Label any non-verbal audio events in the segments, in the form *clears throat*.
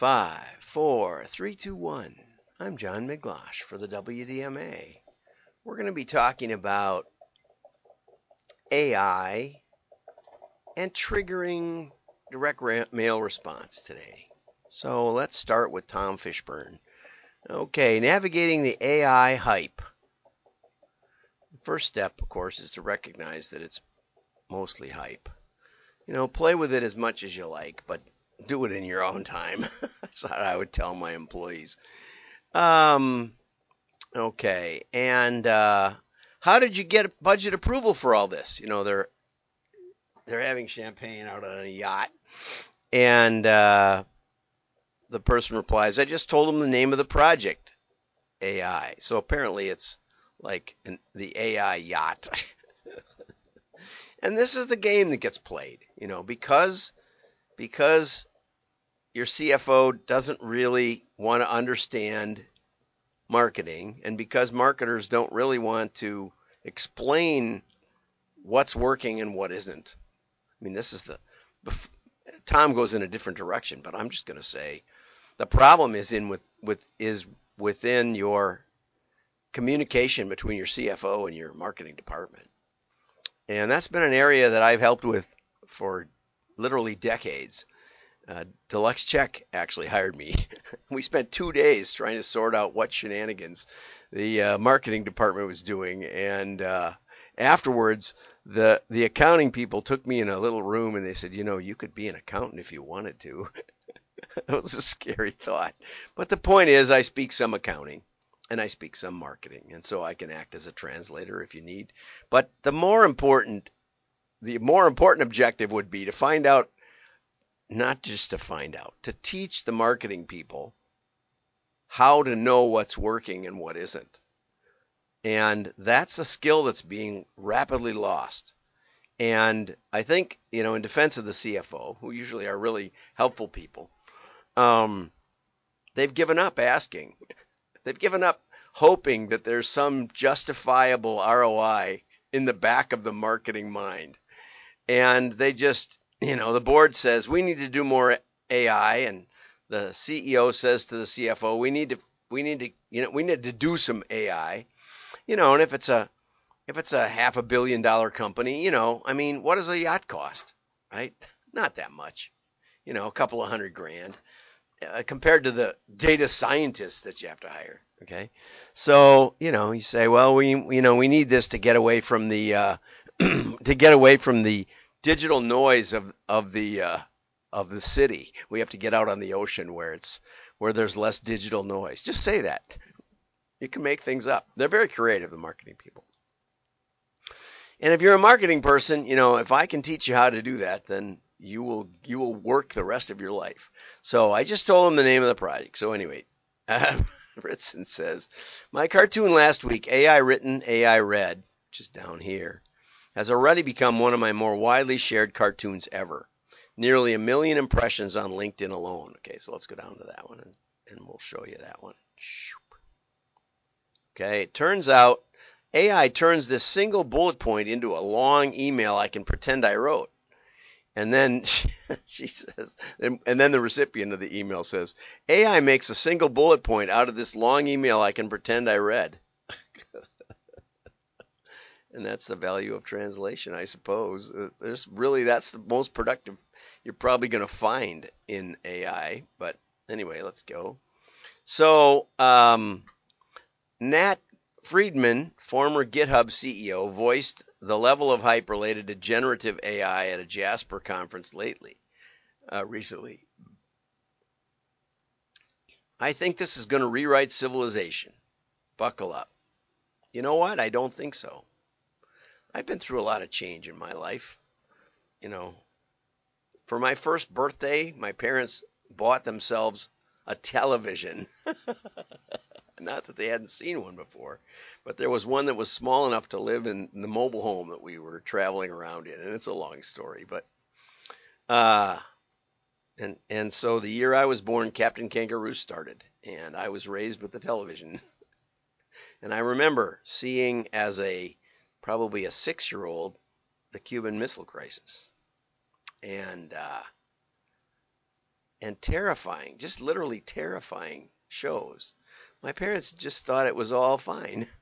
Five, four, three, two, one. I'm John Miglautsch for the WDMA. We're going to be talking about AI and triggering direct mail response today. So let's start with Tom Fishburne. Okay, navigating the AI hype. The first step, of course, is to recognize that it's mostly hype. You know, play with it as much as you like, but do it in your own time. *laughs* That's what I would tell my employees. Um, okay, and uh, how did you get budget approval for all this? You know, they're they're having champagne out on a yacht, and uh, the person replies, "I just told them the name of the project, AI." So apparently, it's like an, the AI yacht. *laughs* and this is the game that gets played, you know, because because your CFO doesn't really want to understand marketing, and because marketers don't really want to explain what's working and what isn't. I mean, this is the Tom goes in a different direction, but I'm just going to say the problem is in with with is within your communication between your CFO and your marketing department. And that's been an area that I've helped with for literally decades. Uh, Deluxe Check actually hired me. *laughs* we spent two days trying to sort out what shenanigans the uh, marketing department was doing, and uh, afterwards, the the accounting people took me in a little room and they said, you know, you could be an accountant if you wanted to. *laughs* that was a scary thought. But the point is, I speak some accounting and I speak some marketing, and so I can act as a translator if you need. But the more important, the more important objective would be to find out not just to find out, to teach the marketing people how to know what's working and what isn't. And that's a skill that's being rapidly lost. And I think, you know, in defense of the CFO, who usually are really helpful people, um, they've given up asking. They've given up hoping that there's some justifiable ROI in the back of the marketing mind. And they just you know, the board says we need to do more AI, and the CEO says to the CFO, we need to, we need to, you know, we need to do some AI, you know, and if it's a, if it's a half a billion dollar company, you know, I mean, what does a yacht cost, right? Not that much, you know, a couple of hundred grand. Uh, compared to the data scientists that you have to hire. Okay, so you know you say, well, we you know we need this to get away from the uh, *clears throat* to get away from the digital noise of of the uh, of the city. We have to get out on the ocean where it's where there's less digital noise. Just say that. You can make things up. They're very creative, the marketing people. And if you're a marketing person, you know, if I can teach you how to do that, then you will you will work the rest of your life. So I just told him the name of the project. So anyway, *laughs* Ritson says, my cartoon last week, AI written, AI read, which is down here, has already become one of my more widely shared cartoons ever. Nearly a million impressions on LinkedIn alone. Okay, so let's go down to that one and, and we'll show you that one. Okay, it turns out AI turns this single bullet point into a long email I can pretend I wrote. And then *laughs* she says, and, and, then the recipient of the email says, AI makes a single bullet point out of this long email I can pretend I read. And that's the value of translation, I suppose. Uh, there's really that's the most productive you're probably going to find in AI. But anyway, let's go. So um, Nat Friedman, former GitHub CEO, voiced the level of hype related to generative AI at a Jasper conference lately, uh, recently. I think this is going to rewrite civilization. Buckle up. You know what? I don't think so. I've been through a lot of change in my life. You know, for my first birthday, my parents bought themselves a television. *laughs* Not that they hadn't seen one before, but there was one that was small enough to live in the mobile home that we were traveling around in, and it's a long story, but uh and and so the year I was born, Captain Kangaroo started, and I was raised with the television. *laughs* and I remember seeing as a probably a six year old, the Cuban Missile Crisis. And uh, and terrifying, just literally terrifying shows. My parents just thought it was all fine. *laughs*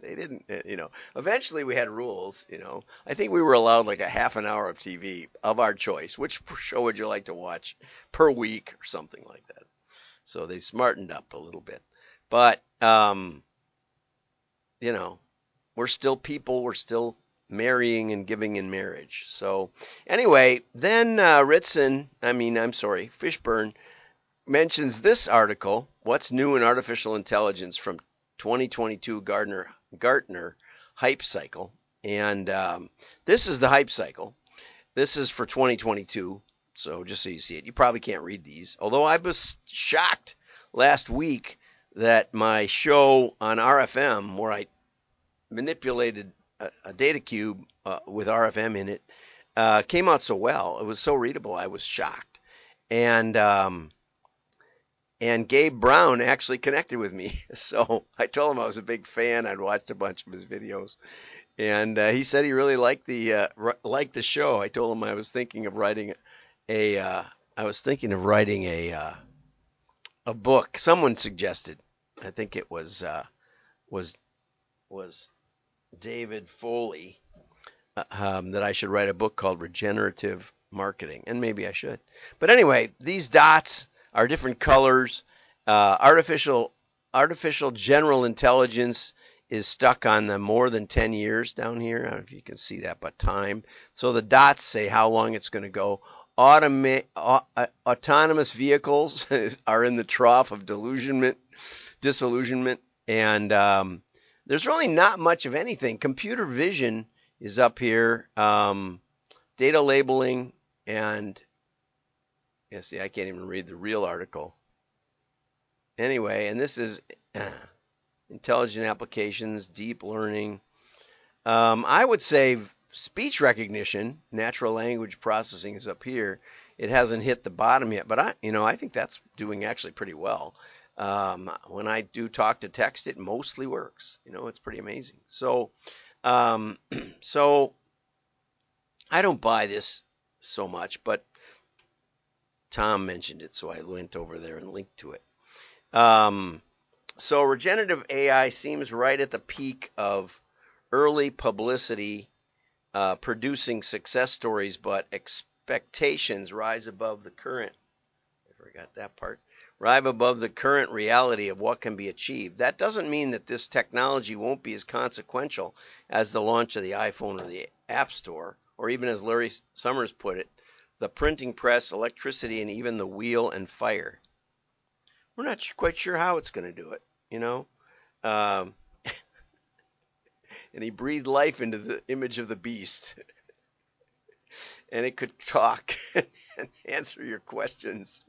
They didn't, uh, you know. Eventually, we had rules. You know, I think we were allowed like a half an hour of TV of our choice. Which show would you like to watch per week or something like that? So they smartened up a little bit, but um, you know, we're still people. We're still marrying and giving in marriage. So anyway, then uh, Ritson, I mean, I'm sorry, Fishburne mentions this article, "What's New in Artificial Intelligence" from 2022 Gardner Gartner hype cycle. And um, this is the hype cycle. This is for 2022. So just so you see it, you probably can't read these. Although I was shocked last week that my show on RFM, where I manipulated a, a data cube uh, with RFM in it, uh, came out so well. It was so readable. I was shocked. And um, and Gabe Brown actually connected with me. *laughs* So I told him I was a big fan. I'd watched a bunch of his videos, and uh, he said he really liked the uh, liked the show. I told him I was thinking of writing a uh, I was thinking of writing a uh, a book. Someone suggested. I think it was uh, was was David Foley um, that I should write a book called Regenerative Marketing, and maybe I should. But anyway, these dots are different colors. Uh, artificial artificial general intelligence is stuck on the more than 10 years down here. I don't know if you can see that, but time. So the dots say how long it's going to go. Automa- uh, autonomous vehicles *laughs* are in the trough of delusionment, disillusionment, and um, there's really not much of anything. Computer vision is up here, um, data labeling, and yeah, see, I can't even read the real article. Anyway, and this is uh, *clears throat* intelligent applications, deep learning. Um, I would say speech recognition, natural language processing is up here. It hasn't hit the bottom yet, but I, you know, I think that's doing actually pretty well. Um, when I do talk to text, it mostly works. You know, it's pretty amazing. So, um, *clears throat* so I don't buy this so much, but Tom mentioned it, so I went over there and linked to it. Um, so regenerative AI seems right at the peak of early publicity, uh, producing success stories, but expectations rise above the current. Forgot that part. Rise above the current reality of what can be achieved. That doesn't mean that this technology won't be as consequential as the launch of the iPhone or the App Store, or even as Larry Summers put it, the printing press, electricity, and even the wheel and fire. We're not quite sure how it's going to do it, you know. Um, *laughs* and he breathed life into the image of the beast. *laughs* and it could talk *laughs* and *laughs* answer your questions.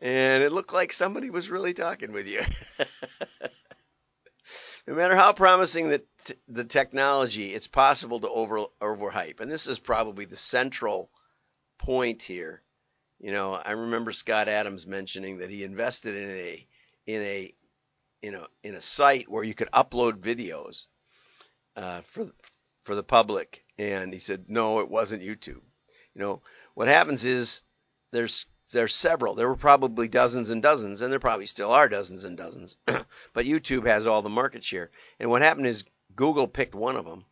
and it looked like somebody was really talking with you. *laughs* no matter how promising the, t- the technology, it's possible to over overhype. And this is probably the central point here. You know, I remember Scott Adams mentioning that he invested in a in a you know in a site where you could upload videos uh, for for the public, and he said no, it wasn't YouTube. You know, what happens is there's there's several. There were probably dozens and dozens, and there probably still are dozens and dozens. *clears throat* but YouTube has all the market share. And what happened is Google picked one of them.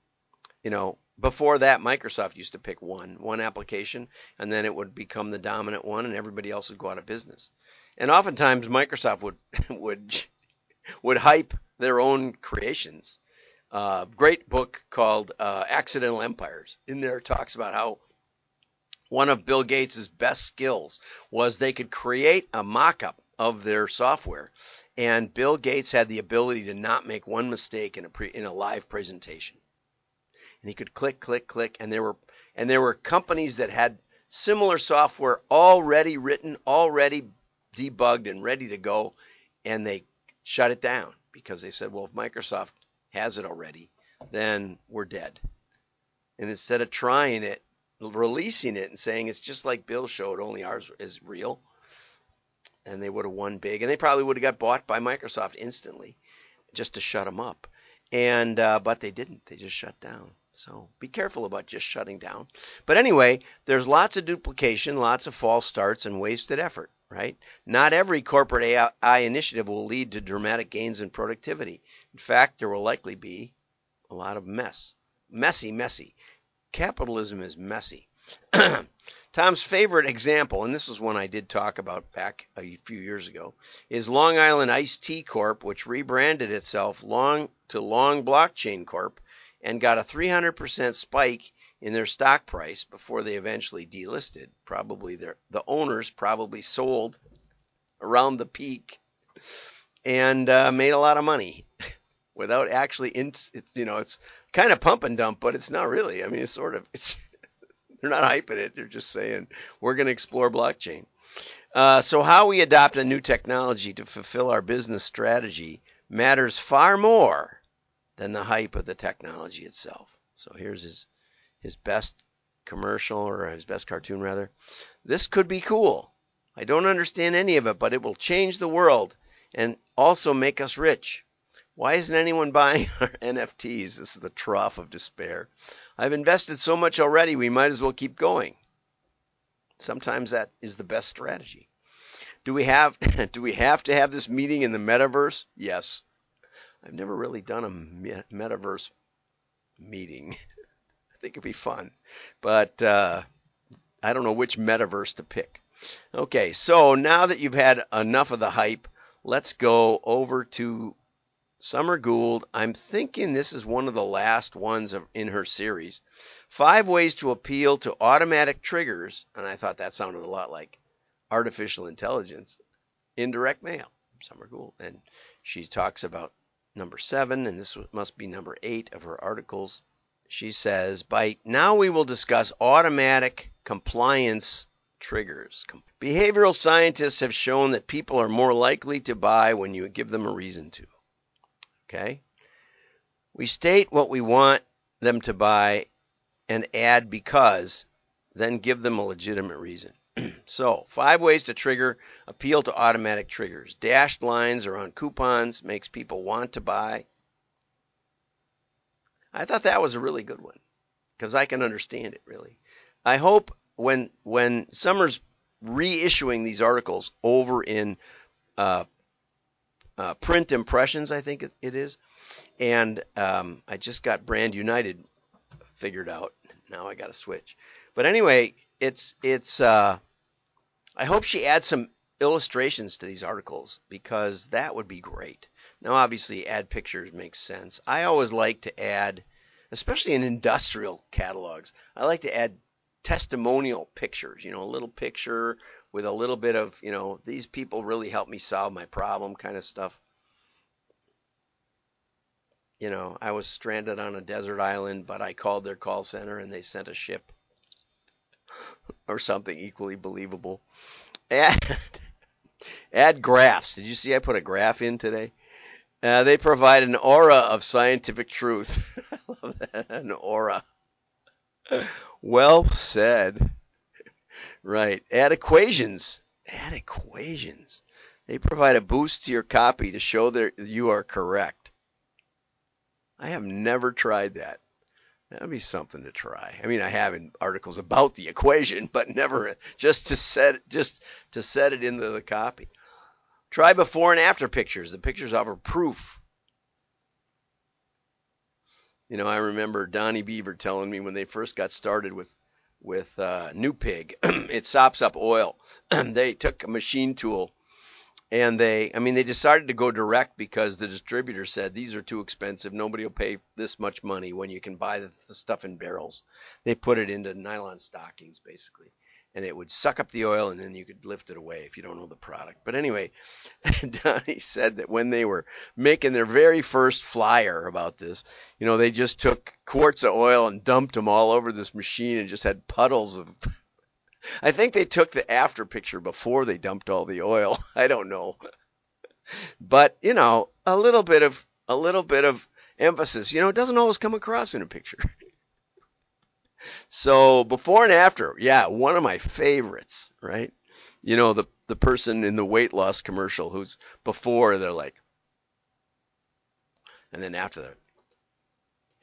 You know, before that, Microsoft used to pick one, one application, and then it would become the dominant one, and everybody else would go out of business. And oftentimes, Microsoft would *laughs* would would hype their own creations. Uh, great book called uh, Accidental Empires. In there, talks about how one of Bill Gates' best skills was they could create a mock-up of their software, and Bill Gates had the ability to not make one mistake in a pre, in a live presentation and he could click, click, click, and there were and there were companies that had similar software already written, already debugged, and ready to go, and they shut it down because they said, well, if Microsoft has it already, then we're dead. And instead of trying it, releasing it and saying it's just like Bill showed, only ours is real, and they would have won big, and they probably would have got bought by Microsoft instantly, just to shut them up. And uh, but they didn't; they just shut down. So be careful about just shutting down. But anyway, there's lots of duplication, lots of false starts, and wasted effort, right? Not every corporate AI initiative will lead to dramatic gains in productivity. In fact, there will likely be a lot of mess. Messy, messy. Capitalism is messy. *clears throat* Tom's favorite example, and this was one I did talk about back a few years ago, is Long Island Ice Tea Corp, which rebranded itself long to Long Blockchain Corp and got a 300% spike in their stock price before they eventually delisted. Probably their the owners probably sold around the peak and uh, made a lot of money *laughs* without actually in, it's, you know it's kind of pump and dump, but it's not really. I mean, it's sort of it's *laughs* they're not hyping it. They're just saying we're going to explore blockchain. Uh, so how we adopt a new technology to fulfill our business strategy matters far more than the hype of the technology itself. So here's his his best commercial or his best cartoon rather. This could be cool. I don't understand any of it, but it will change the world and also make us rich. Why isn't anyone buying our *laughs* NFTs? This is the trough of despair. I've invested so much already, we might as well keep going. Sometimes that is the best strategy. Do we have *laughs* do we have to have this meeting in the metaverse? Yes. I've never really done a metaverse meeting. *laughs* I think it'd be fun, but uh, I don't know which metaverse to pick. Okay, so now that you've had enough of the hype, let's go over to Summer Gould. I'm thinking this is one of the last ones in her series. Five ways to appeal to automatic triggers, and I thought that sounded a lot like artificial intelligence, indirect mail. Summer Gould, and she talks about number seven, and this must be number eight of her articles. She says, by now we will discuss automatic compliance triggers. Behavioral scientists have shown that people are more likely to buy when you give them a reason to. Okay? We state what we want them to buy and add because, then give them a legitimate reason. *clears throat* so, five ways to trigger appeal to automatic triggers. Dashed lines or on coupons makes people want to buy. I thought that was a really good one because I can understand it really. I hope when when Summers reissuing these articles over in uh, uh, print impressions, I think it is, and um, I just got Brand United figured out. Now I got to switch. But anyway, it's it's. Uh, I hope she adds some illustrations to these articles because that would be great. Now, obviously, add pictures makes sense. I always like to add, especially in industrial catalogs, I like to add testimonial pictures. You know, a little picture with a little bit of, you know, these people really helped me solve my problem kind of stuff. You know, I was stranded on a desert island, but I called their call center and they sent a ship *laughs* or something equally believable. Add, *laughs* add graphs. Did you see I put a graph in today? Uh, they provide an aura of scientific truth. *laughs* I love that. An aura. Well said. Right. Add equations. Add equations. They provide a boost to your copy to show that you are correct. I have never tried that. That'd be something to try. I mean, I have in articles about the equation, but never just to set just to set it into the copy. Try before and after pictures. The pictures offer proof. You know, I remember Donnie Beaver telling me when they first got started with with uh, New Pig, *clears throat* it sops up oil. *clears throat* they took a machine tool and they i mean they decided to go direct because the distributor said these are too expensive. Nobody will pay this much money when you can buy the, the, stuff in barrels. They put it into nylon stockings basically and it would suck up the oil and then you could lift it away if you don't know the product. But anyway *laughs* donnie said that when they were making their very first flyer about this you know they just took quarts of oil and dumped them all over this machine and just had puddles of *laughs* I think they took the after picture before they dumped all the oil. *laughs* I don't know. But, you know, a little bit of a little bit of emphasis, you know, it doesn't always come across in a picture. so, before and after, yeah, one of my favorites, right? You know, the the person in the weight loss commercial who's before they're like and then after that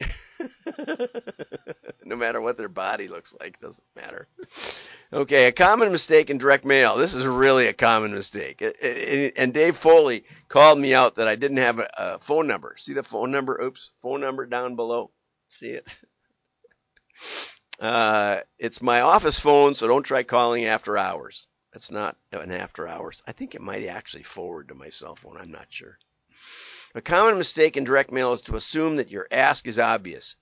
*laughs* no matter what their body looks like, doesn't matter. Okay, a common mistake in direct mail. This is really a common mistake. And Dave Foley called me out that I didn't have a, phone number. See the phone number? Oops, phone number down below. See it? *laughs* Uh, it's my office phone, so don't try calling after hours. That's not an after hours. I think it might actually forward to my cell phone. I'm not sure. A common mistake in direct mail is to assume that your ask is obvious.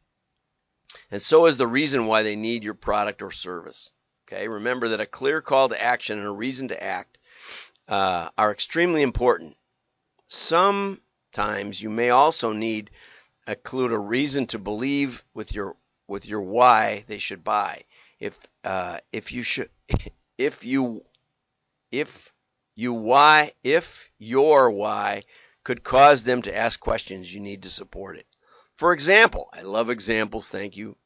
And so is the reason why they need your product or service. Okay, remember that a clear call to action and a reason to act uh, are extremely important. Sometimes you may also need a reason to believe with your with your why they should buy. If uh, if you should *laughs* if you if you why if your why could cause them to ask questions, you need to support it. For example, I love examples. Thank you.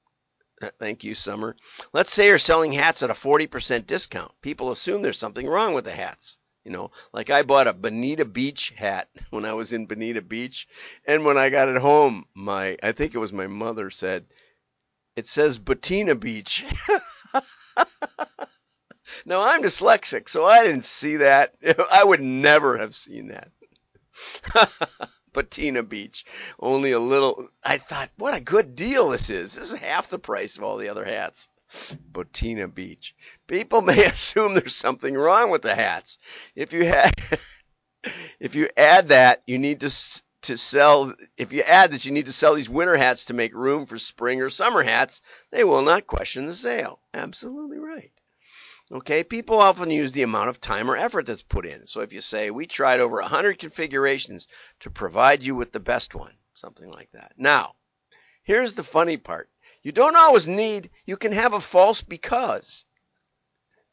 *laughs* Thank you, Summer. Let's say you're selling hats at a 40% discount. People assume there's something wrong with the hats. You know, like I bought a Bonita Beach hat *laughs* when I was in Bonita Beach. And when I got it home, my, I think it was my mother said, it says Batina Beach. *laughs* now I'm dyslexic, so I didn't see that. *laughs* I would never have seen that. *laughs* Patina Beach. Only a little. I thought, what a good deal this is. This is half the price of all the other hats. Patina Beach. People *laughs* may assume there's something wrong with the hats. If you had, if you add that, you need to to sell. If you add that you need to sell these winter hats to make room for spring or summer hats, they will not question the sale. Absolutely right. Okay, people often use the amount of time or effort that's put in. So if you say, we tried over 100 configurations to provide you with the best one, something like that. Now, here's the funny part. You don't always need, you can have a false because.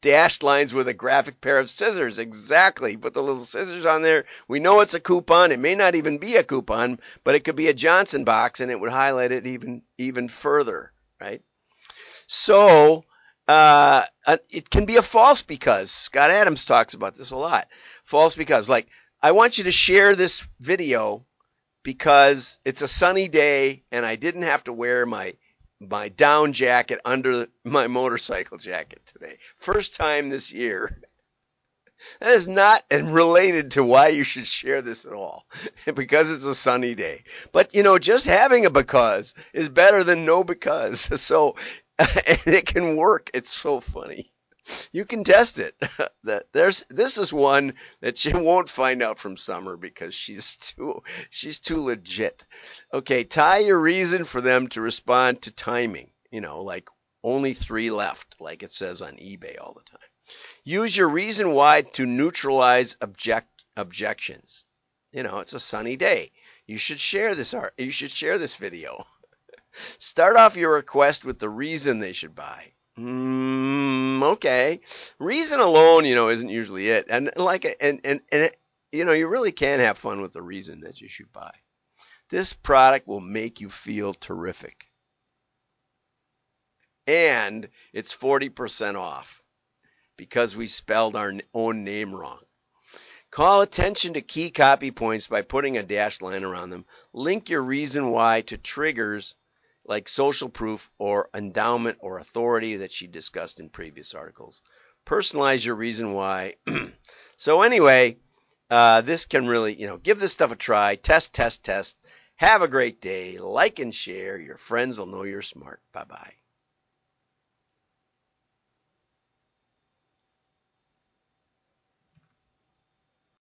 Dashed lines with a graphic pair of scissors. Exactly. Put the little scissors on there. We know it's a coupon. It may not even be a coupon, but it could be a Johnson box and it would highlight it even, even further, right? So, uh, it can be a false because. Scott Adams talks about this a lot. False because. Like, I want you to share this video because it's a sunny day and I didn't have to wear my my down jacket under my motorcycle jacket today. First time this year. *laughs* That is not related to why you should share this at all, *laughs* because it's a sunny day. But you know, just having a because is better than no because. *laughs* So *laughs* and it can work. It's so funny. You can test it. *laughs* that There's this is one that you *laughs* won't find out from Summer because she's too she's too legit. Okay, tie your reason for them to respond to timing. You know, like only three left, like it says on eBay all the time. Use your reason why to neutralize object objections. You know, it's a sunny day. You should share this art. You should share this video. Start off your request with the reason they should buy. Mm, okay. Reason alone, you know, isn't usually it. And like, and, and, and, you know, you really can have fun with the reason that you should buy. This product will make you feel terrific. And it's 40% off because we spelled our own name wrong. Call attention to key copy points by putting a dashed line around them. Link your reason why to triggers like social proof or endowment or authority that she discussed in previous articles. Personalize your reason why. *clears throat* so anyway, uh, this can really, you know, give this stuff a try. Test, test, test. Have a great day. Like and share. Your friends will know you're smart. Bye bye.